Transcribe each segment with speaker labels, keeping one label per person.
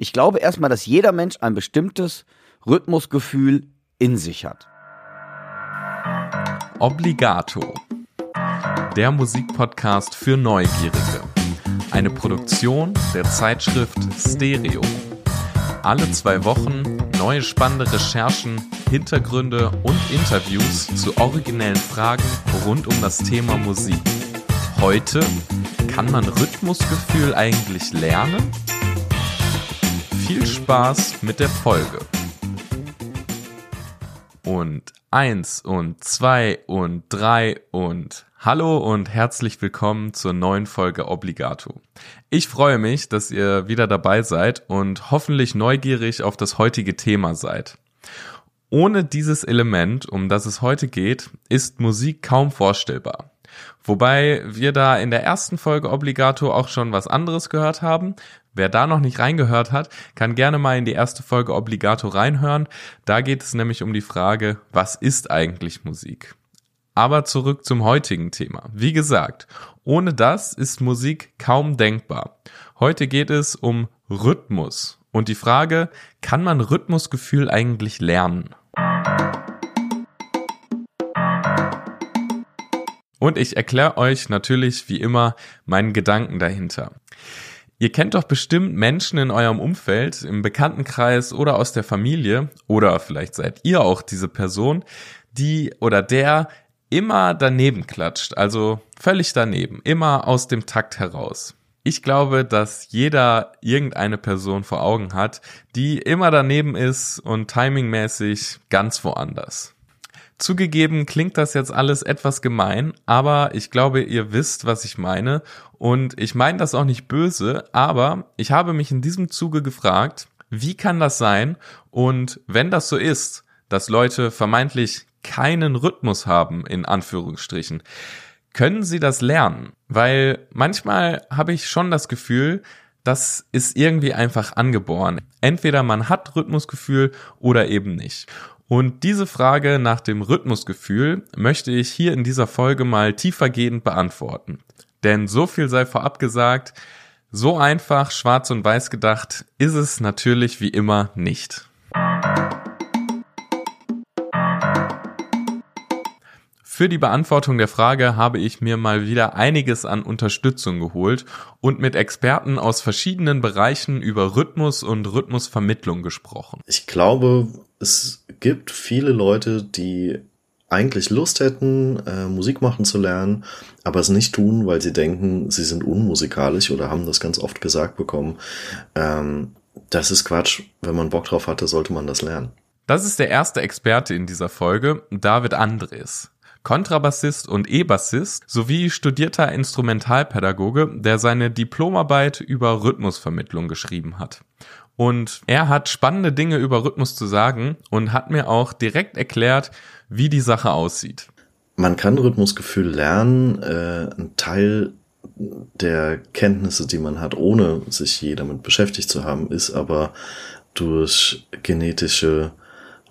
Speaker 1: Ich glaube erstmal, dass jeder Mensch ein bestimmtes Rhythmusgefühl in sich hat.
Speaker 2: Obligato. Der Musikpodcast für Neugierige. Eine Produktion der Zeitschrift Stereo. Alle zwei Wochen neue spannende Recherchen, Hintergründe und Interviews zu originellen Fragen rund um das Thema Musik. Heute kann man Rhythmusgefühl eigentlich lernen? Viel Spaß mit der Folge. Und eins und zwei und drei und hallo und herzlich willkommen zur neuen Folge Obligato. Ich freue mich, dass ihr wieder dabei seid und hoffentlich neugierig auf das heutige Thema seid. Ohne dieses Element, um das es heute geht, ist Musik kaum vorstellbar. Wobei wir da in der ersten Folge Obligato auch schon was anderes gehört haben. Wer da noch nicht reingehört hat, kann gerne mal in die erste Folge Obligato reinhören. Da geht es nämlich um die Frage, was ist eigentlich Musik? Aber zurück zum heutigen Thema. Wie gesagt, ohne das ist Musik kaum denkbar. Heute geht es um Rhythmus und die Frage, kann man Rhythmusgefühl eigentlich lernen? Und ich erkläre euch natürlich wie immer meinen Gedanken dahinter. Ihr kennt doch bestimmt Menschen in eurem Umfeld, im Bekanntenkreis oder aus der Familie, oder vielleicht seid ihr auch diese Person, die oder der immer daneben klatscht, also völlig daneben, immer aus dem Takt heraus. Ich glaube, dass jeder irgendeine Person vor Augen hat, die immer daneben ist und timingmäßig ganz woanders. Zugegeben klingt das jetzt alles etwas gemein, aber ich glaube, ihr wisst, was ich meine. Und ich meine das auch nicht böse, aber ich habe mich in diesem Zuge gefragt, wie kann das sein? Und wenn das so ist, dass Leute vermeintlich keinen Rhythmus haben, in Anführungsstrichen, können sie das lernen? Weil manchmal habe ich schon das Gefühl, das ist irgendwie einfach angeboren. Entweder man hat Rhythmusgefühl oder eben nicht. Und diese Frage nach dem Rhythmusgefühl möchte ich hier in dieser Folge mal tiefergehend beantworten. Denn so viel sei vorab gesagt, so einfach schwarz und weiß gedacht ist es natürlich wie immer nicht. Für die Beantwortung der Frage habe ich mir mal wieder einiges an Unterstützung geholt und mit Experten aus verschiedenen Bereichen über Rhythmus und Rhythmusvermittlung gesprochen.
Speaker 3: Ich glaube, es gibt viele Leute, die eigentlich Lust hätten, äh, Musik machen zu lernen, aber es nicht tun, weil sie denken, sie sind unmusikalisch oder haben das ganz oft gesagt bekommen. Ähm, das ist Quatsch. Wenn man Bock drauf hatte, sollte man das lernen.
Speaker 2: Das ist der erste Experte in dieser Folge, David Andres. Kontrabassist und E-Bassist sowie studierter Instrumentalpädagoge, der seine Diplomarbeit über Rhythmusvermittlung geschrieben hat. Und er hat spannende Dinge über Rhythmus zu sagen und hat mir auch direkt erklärt, wie die Sache aussieht.
Speaker 3: Man kann Rhythmusgefühl lernen. Äh, ein Teil der Kenntnisse, die man hat, ohne sich je damit beschäftigt zu haben, ist aber durch genetische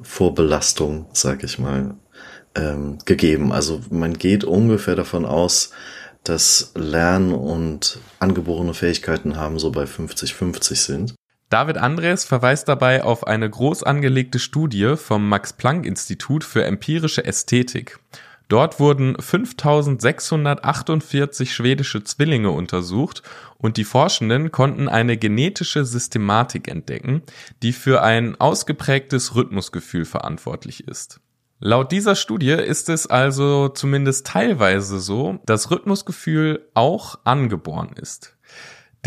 Speaker 3: Vorbelastung, sag ich mal, ähm, gegeben. Also man geht ungefähr davon aus, dass Lern- und angeborene Fähigkeiten haben so bei 50-50 sind.
Speaker 2: David Andres verweist dabei auf eine groß angelegte Studie vom Max-Planck-Institut für empirische Ästhetik. Dort wurden 5648 schwedische Zwillinge untersucht und die Forschenden konnten eine genetische Systematik entdecken, die für ein ausgeprägtes Rhythmusgefühl verantwortlich ist. Laut dieser Studie ist es also zumindest teilweise so, dass Rhythmusgefühl auch angeboren ist.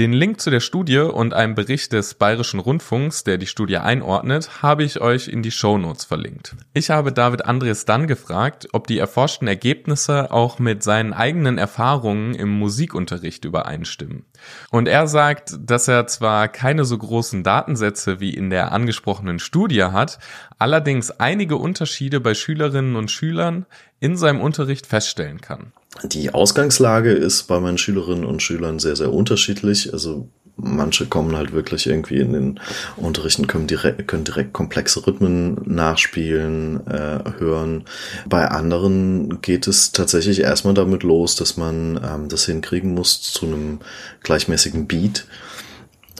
Speaker 2: Den Link zu der Studie und einem Bericht des Bayerischen Rundfunks, der die Studie einordnet, habe ich euch in die Show Notes verlinkt. Ich habe David Andres dann gefragt, ob die erforschten Ergebnisse auch mit seinen eigenen Erfahrungen im Musikunterricht übereinstimmen. Und er sagt, dass er zwar keine so großen Datensätze wie in der angesprochenen Studie hat, allerdings einige Unterschiede bei Schülerinnen und Schülern in seinem Unterricht feststellen kann.
Speaker 3: Die Ausgangslage ist bei meinen Schülerinnen und Schülern sehr, sehr unterschiedlich. Also manche kommen halt wirklich irgendwie in den Unterrichten, können direkt, können direkt komplexe Rhythmen nachspielen, äh, hören. Bei anderen geht es tatsächlich erstmal damit los, dass man ähm, das hinkriegen muss zu einem gleichmäßigen Beat.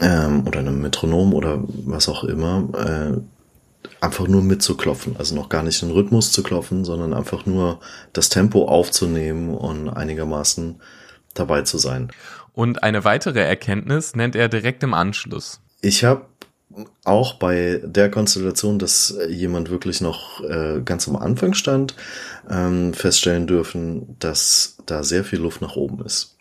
Speaker 3: ähm, oder einem Metronom oder was auch immer, äh, einfach nur mitzuklopfen. Also noch gar nicht den Rhythmus zu klopfen, sondern einfach nur das Tempo aufzunehmen und einigermaßen dabei zu sein.
Speaker 2: Und eine weitere Erkenntnis nennt er direkt im Anschluss.
Speaker 3: Ich habe auch bei der Konstellation, dass jemand wirklich noch äh, ganz am Anfang stand, ähm, feststellen dürfen, dass da sehr viel Luft nach oben ist.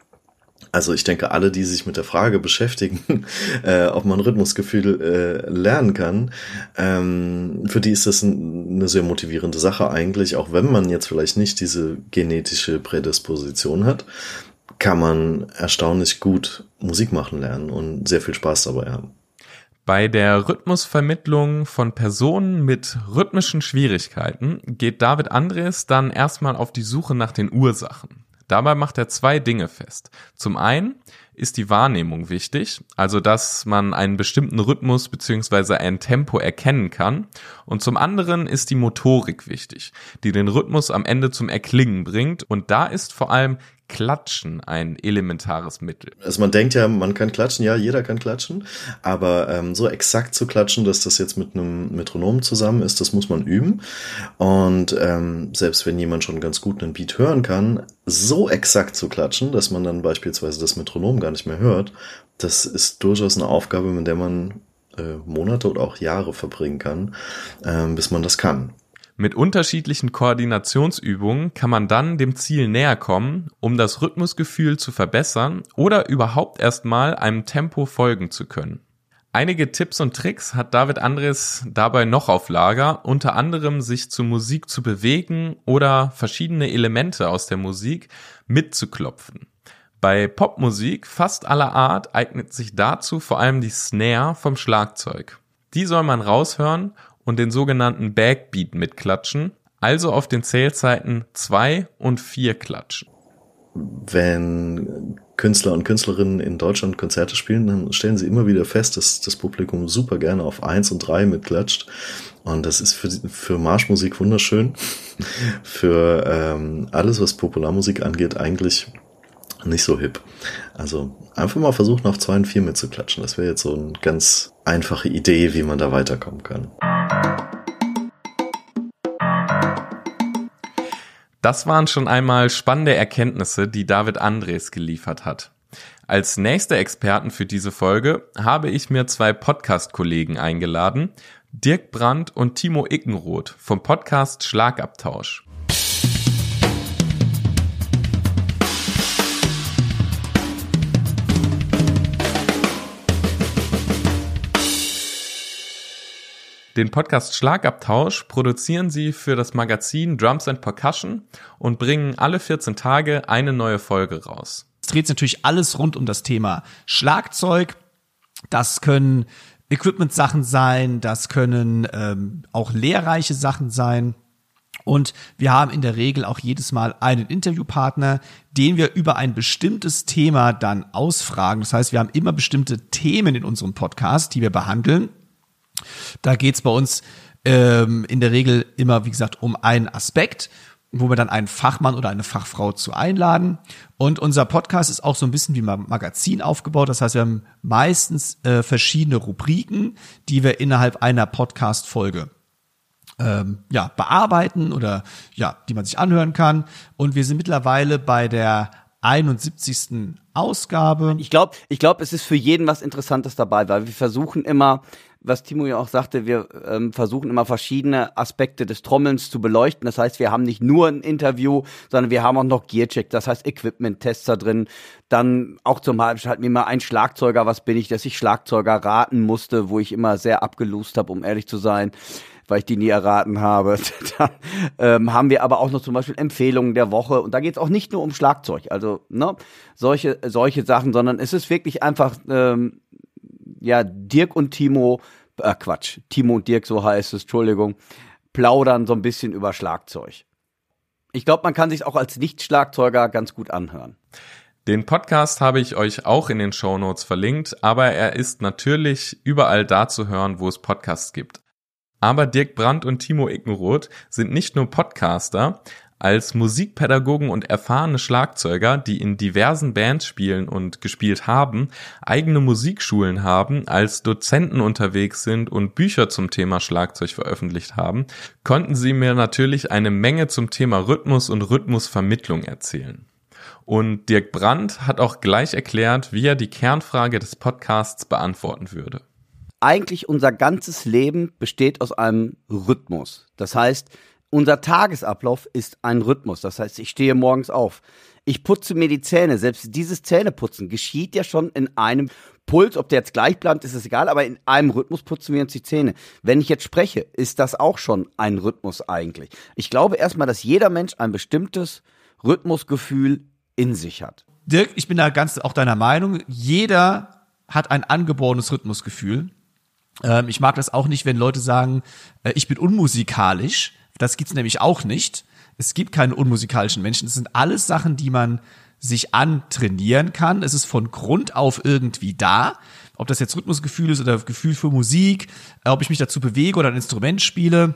Speaker 3: Also ich denke, alle, die sich mit der Frage beschäftigen, äh, ob man Rhythmusgefühl äh, lernen kann, ähm, für die ist das ein, eine sehr motivierende Sache eigentlich, auch wenn man jetzt vielleicht nicht diese genetische Prädisposition hat, kann man erstaunlich gut Musik machen lernen und sehr viel Spaß dabei haben.
Speaker 2: Bei der Rhythmusvermittlung von Personen mit rhythmischen Schwierigkeiten geht David Andres dann erstmal auf die Suche nach den Ursachen. Dabei macht er zwei Dinge fest. Zum einen ist die Wahrnehmung wichtig, also dass man einen bestimmten Rhythmus beziehungsweise ein Tempo erkennen kann. Und zum anderen ist die Motorik wichtig, die den Rhythmus am Ende zum Erklingen bringt. Und da ist vor allem Klatschen ein elementares Mittel.
Speaker 3: Also man denkt ja, man kann klatschen, ja, jeder kann klatschen, aber ähm, so exakt zu klatschen, dass das jetzt mit einem Metronom zusammen ist, das muss man üben. Und ähm, selbst wenn jemand schon ganz gut einen Beat hören kann, so exakt zu klatschen, dass man dann beispielsweise das Metronom gar nicht mehr hört, das ist durchaus eine Aufgabe, mit der man äh, Monate oder auch Jahre verbringen kann, äh, bis man das kann.
Speaker 2: Mit unterschiedlichen Koordinationsübungen kann man dann dem Ziel näher kommen, um das Rhythmusgefühl zu verbessern oder überhaupt erstmal einem Tempo folgen zu können. Einige Tipps und Tricks hat David Andres dabei noch auf Lager, unter anderem sich zur Musik zu bewegen oder verschiedene Elemente aus der Musik mitzuklopfen. Bei Popmusik fast aller Art eignet sich dazu vor allem die Snare vom Schlagzeug. Die soll man raushören und den sogenannten Backbeat mitklatschen, also auf den Zählzeiten zwei und vier klatschen.
Speaker 3: Wenn Künstler und Künstlerinnen in Deutschland Konzerte spielen, dann stellen sie immer wieder fest, dass das Publikum super gerne auf eins und drei mitklatscht. Und das ist für, für Marschmusik wunderschön. für ähm, alles, was Popularmusik angeht, eigentlich nicht so hip. Also einfach mal versuchen, auf zwei und vier mitzuklatschen. Das wäre jetzt so eine ganz einfache Idee, wie man da weiterkommen kann.
Speaker 2: Das waren schon einmal spannende Erkenntnisse, die David Andres geliefert hat. Als nächste Experten für diese Folge habe ich mir zwei Podcast-Kollegen eingeladen, Dirk Brandt und Timo Ickenroth vom Podcast Schlagabtausch. Den Podcast Schlagabtausch produzieren sie für das Magazin Drums and Percussion und bringen alle 14 Tage eine neue Folge raus.
Speaker 4: Es dreht sich natürlich alles rund um das Thema Schlagzeug. Das können Equipment-Sachen sein, das können ähm, auch lehrreiche Sachen sein. Und wir haben in der Regel auch jedes Mal einen Interviewpartner, den wir über ein bestimmtes Thema dann ausfragen. Das heißt, wir haben immer bestimmte Themen in unserem Podcast, die wir behandeln. Da geht's bei uns ähm, in der Regel immer, wie gesagt, um einen Aspekt, wo wir dann einen Fachmann oder eine Fachfrau zu einladen. Und unser Podcast ist auch so ein bisschen wie ein Magazin aufgebaut. Das heißt, wir haben meistens äh, verschiedene Rubriken, die wir innerhalb einer Podcast-Folge ähm, ja, bearbeiten oder ja, die man sich anhören kann. Und wir sind mittlerweile bei der 71. Ausgabe.
Speaker 1: Ich glaube, ich glaube, es ist für jeden was Interessantes dabei, weil wir versuchen immer was Timo ja auch sagte, wir ähm, versuchen immer verschiedene Aspekte des Trommelns zu beleuchten. Das heißt, wir haben nicht nur ein Interview, sondern wir haben auch noch Gearcheck, das heißt Equipment-Tests da drin. Dann auch zum Beispiel halt mir mal ein Schlagzeuger, was bin ich, dass ich Schlagzeuger raten musste, wo ich immer sehr abgelust habe, um ehrlich zu sein weil ich die nie erraten habe. Dann ähm, haben wir aber auch noch zum Beispiel Empfehlungen der Woche und da geht es auch nicht nur um Schlagzeug, also ne, solche solche Sachen, sondern es ist wirklich einfach ähm, ja, Dirk und Timo, äh, Quatsch, Timo und Dirk, so heißt es, Entschuldigung, plaudern so ein bisschen über Schlagzeug. Ich glaube, man kann sich auch als Nicht-Schlagzeuger ganz gut anhören.
Speaker 2: Den Podcast habe ich euch auch in den Show Notes verlinkt, aber er ist natürlich überall da zu hören, wo es Podcasts gibt. Aber Dirk Brandt und Timo Ickenroth sind nicht nur Podcaster, Als Musikpädagogen und erfahrene Schlagzeuger, die in diversen Bands spielen und gespielt haben, eigene Musikschulen haben, als Dozenten unterwegs sind und Bücher zum Thema Schlagzeug veröffentlicht haben, konnten sie mir natürlich eine Menge zum Thema Rhythmus und Rhythmusvermittlung erzählen. Und Dirk Brandt hat auch gleich erklärt, wie er die Kernfrage des Podcasts beantworten würde.
Speaker 1: Eigentlich unser ganzes Leben besteht aus einem Rhythmus. Das heißt, unser Tagesablauf ist ein Rhythmus. Das heißt, ich stehe morgens auf. Ich putze mir die Zähne. Selbst dieses Zähneputzen geschieht ja schon in einem Puls. Ob der jetzt gleich bleibt, ist es egal. Aber in einem Rhythmus putzen wir uns die Zähne. Wenn ich jetzt spreche, ist das auch schon ein Rhythmus eigentlich. Ich glaube erstmal, dass jeder Mensch ein bestimmtes Rhythmusgefühl in sich hat.
Speaker 4: Dirk, ich bin da ganz auch deiner Meinung. Jeder hat ein angeborenes Rhythmusgefühl. Ähm, ich mag das auch nicht, wenn Leute sagen, äh, ich bin unmusikalisch das gibt's nämlich auch nicht. Es gibt keine unmusikalischen Menschen. Es sind alles Sachen, die man sich antrainieren kann. Es ist von Grund auf irgendwie da. Ob das jetzt Rhythmusgefühl ist oder Gefühl für Musik, äh, ob ich mich dazu bewege oder ein Instrument spiele.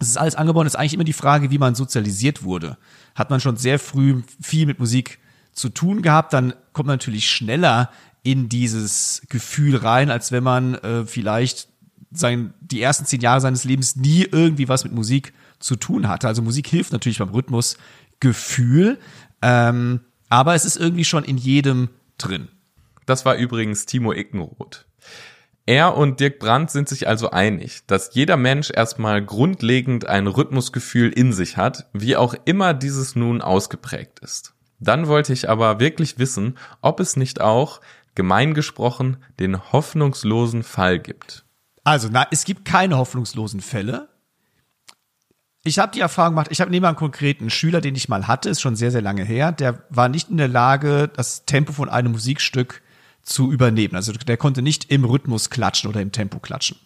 Speaker 4: Es ist alles angeboren. Es ist eigentlich immer die Frage, wie man sozialisiert wurde. Hat man schon sehr früh viel mit Musik zu tun gehabt, dann kommt man natürlich schneller in dieses Gefühl rein, als wenn man äh, vielleicht sein, die ersten zehn Jahre seines Lebens nie irgendwie was mit Musik zu tun hatte. Also Musik hilft natürlich beim Rhythmusgefühl, ähm, aber es ist irgendwie schon in jedem drin.
Speaker 2: Das war übrigens Timo Ickenroth. Er und Dirk Brandt sind sich also einig, dass jeder Mensch erstmal grundlegend ein Rhythmusgefühl in sich hat, wie auch immer dieses nun ausgeprägt ist. Dann wollte ich aber wirklich wissen, ob es nicht auch, gemein gesprochen, den hoffnungslosen Fall gibt.
Speaker 4: Also, na, es gibt keine hoffnungslosen Fälle ich habe die Erfahrung gemacht, ich habe neben einem konkreten Schüler, den ich mal hatte, ist schon sehr, sehr lange her, der war nicht in der Lage, das Tempo von einem Musikstück zu übernehmen. Also der konnte nicht im Rhythmus klatschen oder im Tempo klatschen.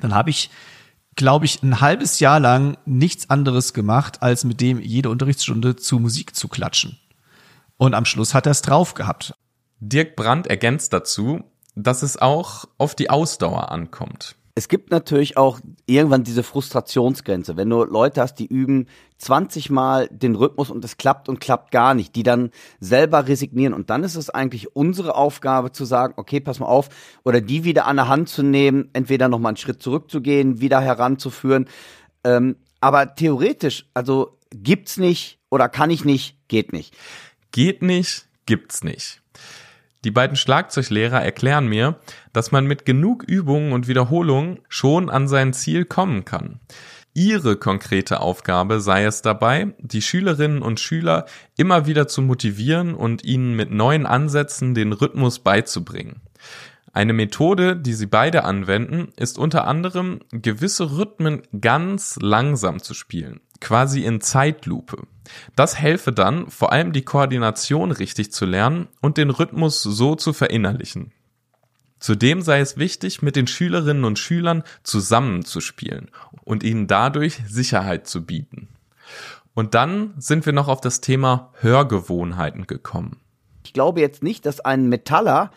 Speaker 4: Dann habe ich, glaube ich, ein halbes Jahr lang nichts anderes gemacht, als mit dem jede Unterrichtsstunde zu Musik zu klatschen. Und am Schluss hat er es drauf gehabt.
Speaker 2: Dirk Brandt ergänzt dazu, dass es auch auf die Ausdauer ankommt
Speaker 1: es gibt natürlich auch irgendwann diese Frustrationsgrenze, wenn du Leute hast, die üben 20 Mal den Rhythmus und es klappt und klappt gar nicht, die dann selber resignieren und dann ist es eigentlich unsere Aufgabe zu sagen, okay, pass mal auf, oder die wieder an der Hand zu nehmen, entweder nochmal einen Schritt zurückzugehen, wieder heranzuführen. Ähm, aber theoretisch, also gibt's nicht oder kann ich nicht, geht nicht.
Speaker 2: Geht nicht, gibt's nicht. Die beiden Schlagzeuglehrer erklären mir, dass man mit genug Übungen und Wiederholungen schon an sein Ziel kommen kann. Ihre konkrete Aufgabe sei es dabei, die Schülerinnen und Schüler immer wieder zu motivieren und ihnen mit neuen Ansätzen den Rhythmus beizubringen. Eine Methode, die sie beide anwenden, ist unter anderem, gewisse Rhythmen ganz langsam zu spielen, quasi in Zeitlupe. Das helfe dann, vor allem die Koordination richtig zu lernen und den Rhythmus so zu verinnerlichen. Zudem sei es wichtig, mit den Schülerinnen und Schülern zusammenzuspielen und ihnen dadurch Sicherheit zu bieten. Und dann sind wir noch auf das Thema Hörgewohnheiten gekommen.
Speaker 1: Ich glaube jetzt nicht, dass ein Metaller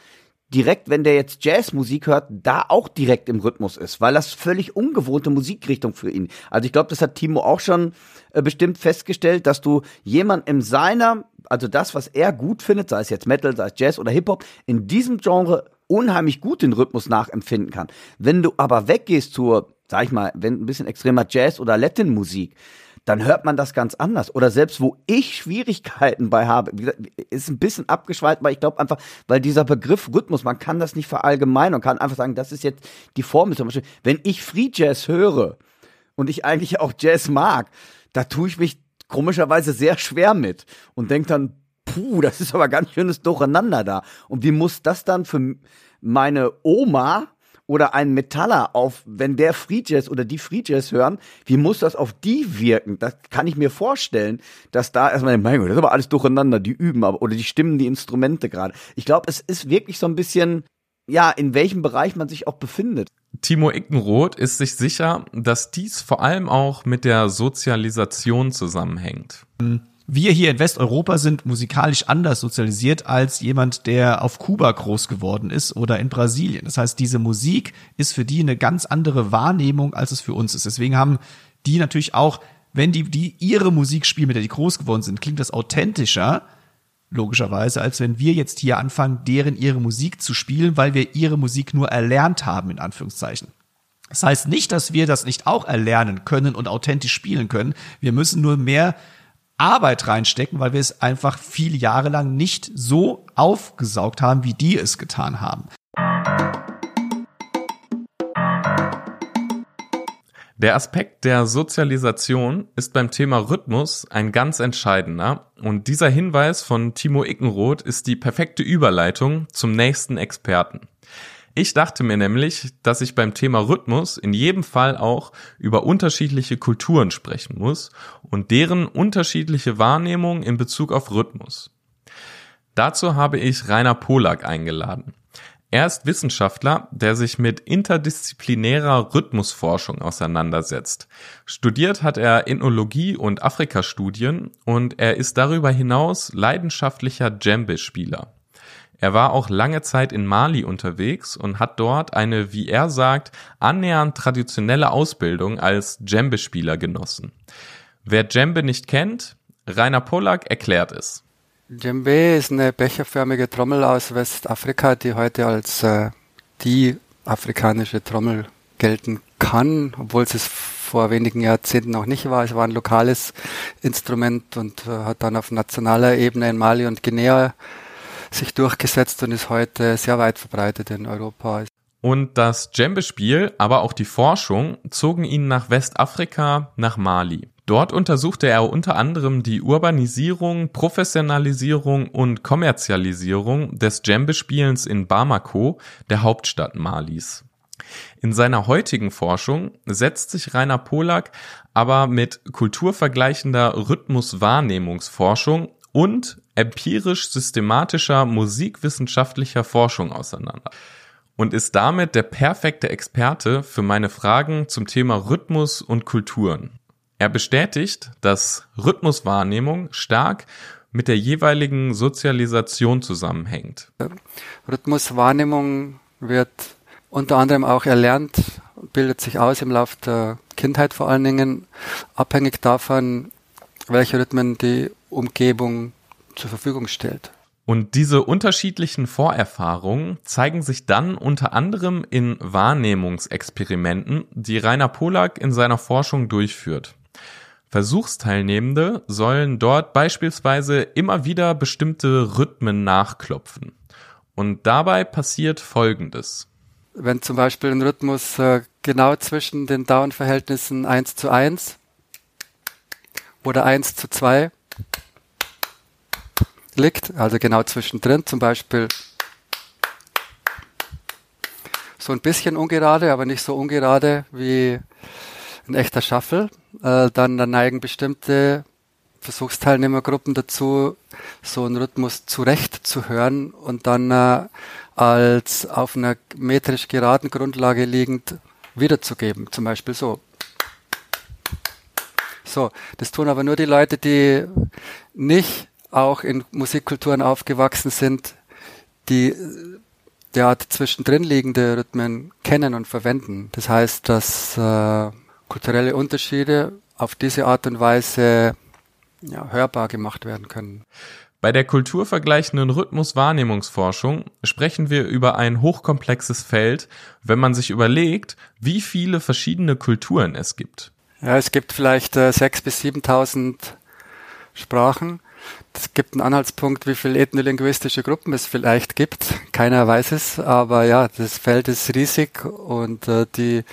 Speaker 1: direkt, wenn der jetzt Jazzmusik hört, da auch direkt im Rhythmus ist, weil das völlig ungewohnte Musikrichtung für ihn. Also ich glaube, das hat Timo auch schon äh, bestimmt festgestellt, dass du jemand in seiner, also das, was er gut findet, sei es jetzt Metal, sei es Jazz oder Hip-Hop, in diesem Genre unheimlich gut den Rhythmus nachempfinden kann. Wenn du aber weggehst zur, sag ich mal, wenn ein bisschen extremer Jazz oder Latin-Musik, dann hört man das ganz anders. Oder selbst wo ich Schwierigkeiten bei habe, ist ein bisschen abgeschweift, weil ich glaube einfach, weil dieser Begriff Rhythmus, man kann das nicht verallgemeinern und kann einfach sagen, das ist jetzt die Formel. Zum Beispiel, wenn ich Free Jazz höre und ich eigentlich auch Jazz mag, da tue ich mich komischerweise sehr schwer mit und denke dann, puh, das ist aber ganz schönes Durcheinander da. Und wie muss das dann für meine Oma oder ein Metaller auf, wenn der Free Jazz oder die Free Jazz hören, wie muss das auf die wirken? Das kann ich mir vorstellen, dass da erstmal, mein Gott, das ist aber alles durcheinander, die üben aber, oder die stimmen die Instrumente gerade. Ich glaube, es ist wirklich so ein bisschen, ja, in welchem Bereich man sich auch befindet.
Speaker 2: Timo Ickenroth ist sich sicher, dass dies vor allem auch mit der Sozialisation zusammenhängt.
Speaker 4: Mhm wir hier in Westeuropa sind musikalisch anders sozialisiert als jemand, der auf Kuba groß geworden ist oder in Brasilien. Das heißt, diese Musik ist für die eine ganz andere Wahrnehmung, als es für uns ist. Deswegen haben die natürlich auch wenn die, die ihre Musik spielen, mit der die groß geworden sind, klingt das authentischer, logischerweise, als wenn wir jetzt hier anfangen, deren ihre Musik zu spielen, weil wir ihre Musik nur erlernt haben, in Anführungszeichen. Das heißt nicht, dass wir das nicht auch erlernen können und authentisch spielen können. Wir müssen nur mehr Arbeit reinstecken, weil wir es einfach viele Jahre lang nicht so aufgesaugt haben, wie die es getan haben.
Speaker 2: Der Aspekt der Sozialisation ist beim Thema Rhythmus ein ganz entscheidender und dieser Hinweis von Timo Ickenroth ist die perfekte Überleitung zum nächsten Experten. Ich dachte mir nämlich, dass ich beim Thema Rhythmus in jedem Fall auch über unterschiedliche Kulturen sprechen muss und deren unterschiedliche Wahrnehmung in Bezug auf Rhythmus. Dazu habe ich Rainer Polak eingeladen. Er ist Wissenschaftler, der sich mit interdisziplinärer Rhythmusforschung auseinandersetzt. Studiert hat er Ethnologie und Afrikastudien und er ist darüber hinaus leidenschaftlicher Djembe-Spieler. Er war auch lange Zeit in Mali unterwegs und hat dort eine, wie er sagt, annähernd traditionelle Ausbildung als Djembe-Spieler genossen. Wer Djembe nicht kennt, Rainer Polak erklärt es.
Speaker 5: Djembe ist eine becherförmige Trommel aus Westafrika, die heute als äh, die afrikanische Trommel gelten kann, obwohl es vor wenigen Jahrzehnten noch nicht war. Es war ein lokales Instrument und äh, hat dann auf nationaler Ebene in Mali und Guinea sich durchgesetzt und ist heute sehr weit verbreitet in Europa.
Speaker 2: Und das Djembe-Spiel, aber auch die Forschung zogen ihn nach Westafrika, nach Mali. Dort untersuchte er unter anderem die Urbanisierung, Professionalisierung und Kommerzialisierung des Djembe-Spielens in Bamako, der Hauptstadt Malis. In seiner heutigen Forschung setzt sich Rainer Polak aber mit kulturvergleichender Rhythmuswahrnehmungsforschung und empirisch-systematischer musikwissenschaftlicher Forschung auseinander und ist damit der perfekte Experte für meine Fragen zum Thema Rhythmus und Kulturen. Er bestätigt, dass Rhythmuswahrnehmung stark mit der jeweiligen Sozialisation zusammenhängt.
Speaker 5: Rhythmuswahrnehmung wird unter anderem auch erlernt, bildet sich aus im Laufe der Kindheit vor allen Dingen, abhängig davon, welche Rhythmen die Umgebung zur Verfügung stellt.
Speaker 2: Und diese unterschiedlichen Vorerfahrungen zeigen sich dann unter anderem in Wahrnehmungsexperimenten, die Rainer Polak in seiner Forschung durchführt. Versuchsteilnehmende sollen dort beispielsweise immer wieder bestimmte Rhythmen nachklopfen. Und dabei passiert Folgendes.
Speaker 5: Wenn zum Beispiel ein Rhythmus äh, genau zwischen den Down-Verhältnissen 1 zu 1 oder 1 zu 2 liegt, also genau zwischendrin, zum Beispiel so ein bisschen ungerade, aber nicht so ungerade wie ein echter Shuffle. Äh, dann, dann neigen bestimmte Versuchsteilnehmergruppen dazu, so einen Rhythmus zurecht zu hören und dann äh, als auf einer metrisch geraden Grundlage liegend wiederzugeben. Zum Beispiel so. So, das tun aber nur die Leute, die nicht auch in Musikkulturen aufgewachsen sind, die derart zwischendrin liegende Rhythmen kennen und verwenden. Das heißt, dass äh, kulturelle Unterschiede auf diese Art und Weise ja, hörbar gemacht werden können.
Speaker 2: Bei der kulturvergleichenden Rhythmuswahrnehmungsforschung sprechen wir über ein hochkomplexes Feld, wenn man sich überlegt, wie viele verschiedene Kulturen es gibt.
Speaker 5: Ja, es gibt vielleicht äh, 6.000 bis 7.000 Sprachen. Es gibt einen Anhaltspunkt, wie viele ethnolinguistische Gruppen es vielleicht gibt. Keiner weiß es, aber ja, das Feld ist riesig und äh, die,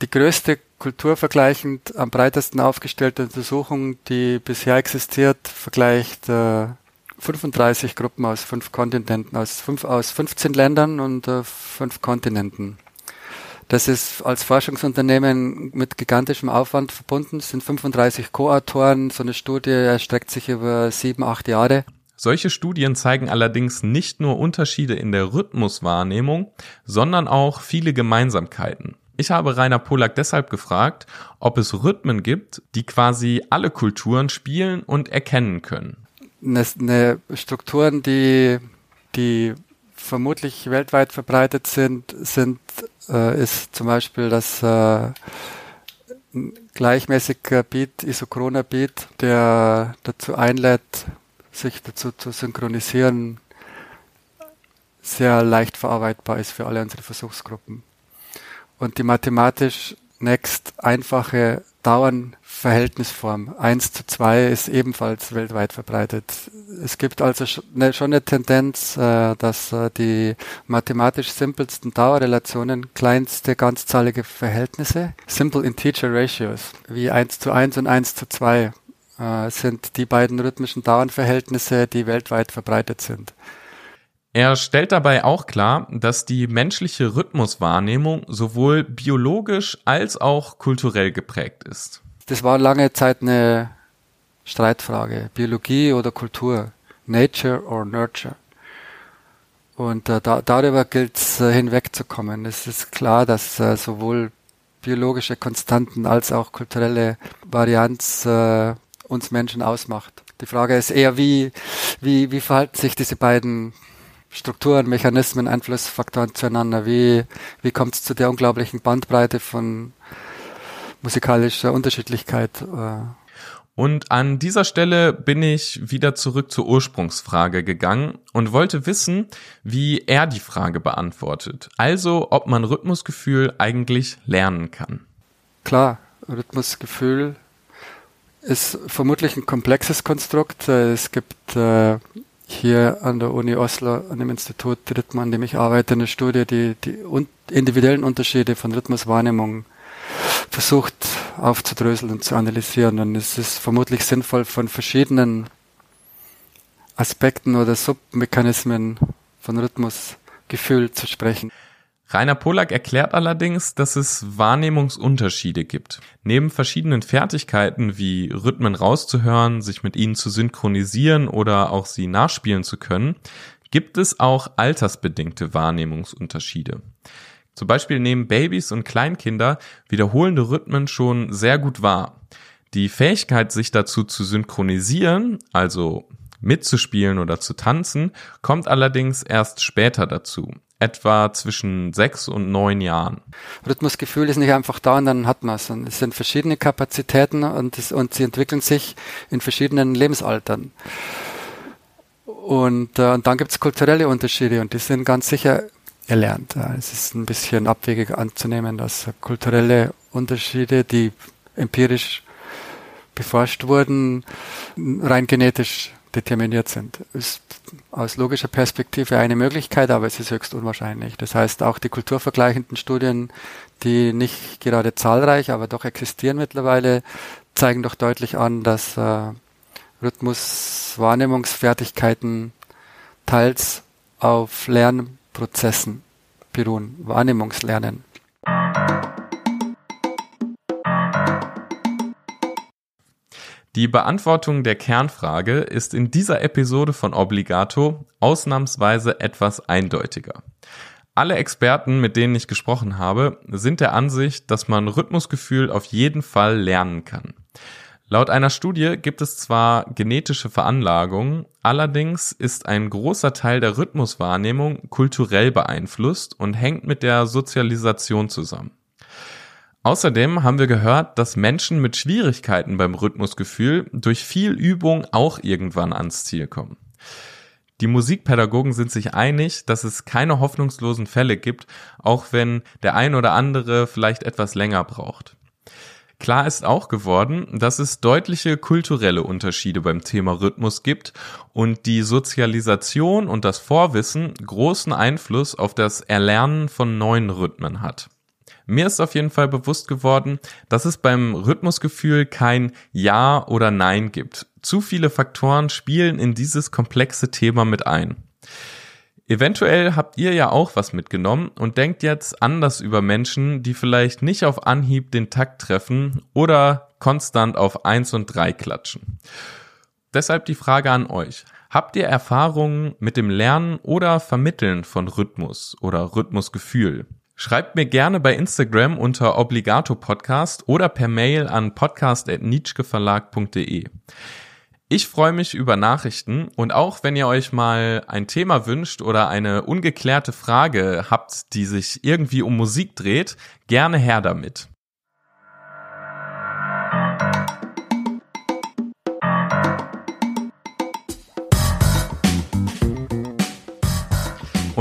Speaker 5: die größte kulturvergleichend am breitesten aufgestellte Untersuchung, die bisher existiert, vergleicht äh, 35 Gruppen aus fünf Kontinenten, aus, fünf, aus 15 Ländern und äh, fünf Kontinenten. Das ist als Forschungsunternehmen mit gigantischem Aufwand verbunden. Es sind 35 Co-Autoren. So eine Studie erstreckt sich über sieben, acht Jahre.
Speaker 2: Solche Studien zeigen allerdings nicht nur Unterschiede in der Rhythmuswahrnehmung, sondern auch viele Gemeinsamkeiten. Ich habe Rainer Polak deshalb gefragt, ob es Rhythmen gibt, die quasi alle Kulturen spielen und erkennen können.
Speaker 5: Eine, Strukturen, die, die vermutlich weltweit verbreitet sind, sind äh, ist zum Beispiel, dass äh, ein gleichmäßiger Beat, isochroner Beat, der dazu einlädt, sich dazu zu synchronisieren, sehr leicht verarbeitbar ist für alle unsere Versuchsgruppen. Und die mathematisch next einfache Dauernverhältnisform 1 zu 2 ist ebenfalls weltweit verbreitet. Es gibt also ne, schon eine Tendenz, äh, dass äh, die mathematisch simpelsten Dauerrelationen kleinste ganzzahlige Verhältnisse, Simple Integer Ratios, wie 1 zu 1 und 1 zu 2, äh, sind die beiden rhythmischen Dauernverhältnisse, die weltweit verbreitet sind.
Speaker 2: Er stellt dabei auch klar, dass die menschliche Rhythmuswahrnehmung sowohl biologisch als auch kulturell geprägt ist.
Speaker 5: Das war lange Zeit eine Streitfrage. Biologie oder Kultur? Nature or Nurture? Und äh, da, darüber gilt es äh, hinwegzukommen. Es ist klar, dass äh, sowohl biologische Konstanten als auch kulturelle Varianz äh, uns Menschen ausmacht. Die Frage ist eher, wie, wie, wie verhalten sich diese beiden Strukturen, Mechanismen, Einflussfaktoren zueinander? Wie, wie kommt es zu der unglaublichen Bandbreite von musikalischer Unterschiedlichkeit? Äh?
Speaker 2: Und an dieser Stelle bin ich wieder zurück zur Ursprungsfrage gegangen und wollte wissen, wie er die Frage beantwortet. Also, ob man Rhythmusgefühl eigentlich lernen kann.
Speaker 5: Klar, Rhythmusgefühl ist vermutlich ein komplexes Konstrukt. Es gibt äh, hier an der Uni Oslo, an dem Institut Rhythm, an dem ich arbeite, eine Studie, die die individuellen Unterschiede von Rhythmuswahrnehmung versucht aufzudröseln und zu analysieren. Und es ist vermutlich sinnvoll, von verschiedenen Aspekten oder Submechanismen von Rhythmusgefühl zu sprechen.
Speaker 2: Rainer Polak erklärt allerdings, dass es Wahrnehmungsunterschiede gibt. Neben verschiedenen Fertigkeiten wie Rhythmen rauszuhören, sich mit ihnen zu synchronisieren oder auch sie nachspielen zu können, gibt es auch altersbedingte Wahrnehmungsunterschiede. Zum Beispiel nehmen Babys und Kleinkinder wiederholende Rhythmen schon sehr gut wahr. Die Fähigkeit, sich dazu zu synchronisieren, also mitzuspielen oder zu tanzen, kommt allerdings erst später dazu etwa zwischen sechs und neun Jahren.
Speaker 5: Rhythmusgefühl ist nicht einfach da und dann hat man es. Es sind verschiedene Kapazitäten und, es, und sie entwickeln sich in verschiedenen Lebensaltern. Und, äh, und dann gibt es kulturelle Unterschiede und die sind ganz sicher erlernt. Es ist ein bisschen abwegig anzunehmen, dass kulturelle Unterschiede, die empirisch beforscht wurden, rein genetisch determiniert sind. Ist aus logischer Perspektive eine Möglichkeit, aber es ist höchst unwahrscheinlich. Das heißt, auch die kulturvergleichenden Studien, die nicht gerade zahlreich, aber doch existieren mittlerweile, zeigen doch deutlich an, dass äh, Rhythmuswahrnehmungsfertigkeiten teils auf Lernprozessen beruhen, Wahrnehmungslernen.
Speaker 2: Die Beantwortung der Kernfrage ist in dieser Episode von Obligato ausnahmsweise etwas eindeutiger. Alle Experten, mit denen ich gesprochen habe, sind der Ansicht, dass man Rhythmusgefühl auf jeden Fall lernen kann. Laut einer Studie gibt es zwar genetische Veranlagungen, allerdings ist ein großer Teil der Rhythmuswahrnehmung kulturell beeinflusst und hängt mit der Sozialisation zusammen. Außerdem haben wir gehört, dass Menschen mit Schwierigkeiten beim Rhythmusgefühl durch viel Übung auch irgendwann ans Ziel kommen. Die Musikpädagogen sind sich einig, dass es keine hoffnungslosen Fälle gibt, auch wenn der ein oder andere vielleicht etwas länger braucht. Klar ist auch geworden, dass es deutliche kulturelle Unterschiede beim Thema Rhythmus gibt und die Sozialisation und das Vorwissen großen Einfluss auf das Erlernen von neuen Rhythmen hat. Mir ist auf jeden Fall bewusst geworden, dass es beim Rhythmusgefühl kein Ja oder Nein gibt. Zu viele Faktoren spielen in dieses komplexe Thema mit ein. Eventuell habt ihr ja auch was mitgenommen und denkt jetzt anders über Menschen, die vielleicht nicht auf Anhieb den Takt treffen oder konstant auf eins und drei klatschen. Deshalb die Frage an euch. Habt ihr Erfahrungen mit dem Lernen oder Vermitteln von Rhythmus oder Rhythmusgefühl? Schreibt mir gerne bei Instagram unter Obligato Podcast oder per Mail an podcast.nietzscheverlag.de. Ich freue mich über Nachrichten und auch wenn ihr euch mal ein Thema wünscht oder eine ungeklärte Frage habt, die sich irgendwie um Musik dreht, gerne her damit.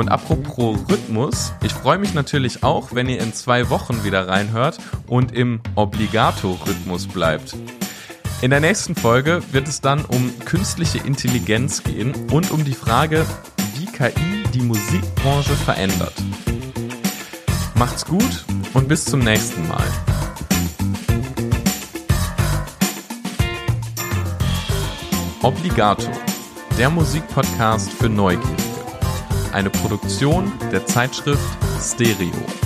Speaker 2: Und apropos Rhythmus, ich freue mich natürlich auch, wenn ihr in zwei Wochen wieder reinhört und im Obligato-Rhythmus bleibt. In der nächsten Folge wird es dann um künstliche Intelligenz gehen und um die Frage, wie KI die Musikbranche verändert. Macht's gut und bis zum nächsten Mal. Obligato, der Musikpodcast für Neugierige. Eine Produktion der Zeitschrift Stereo.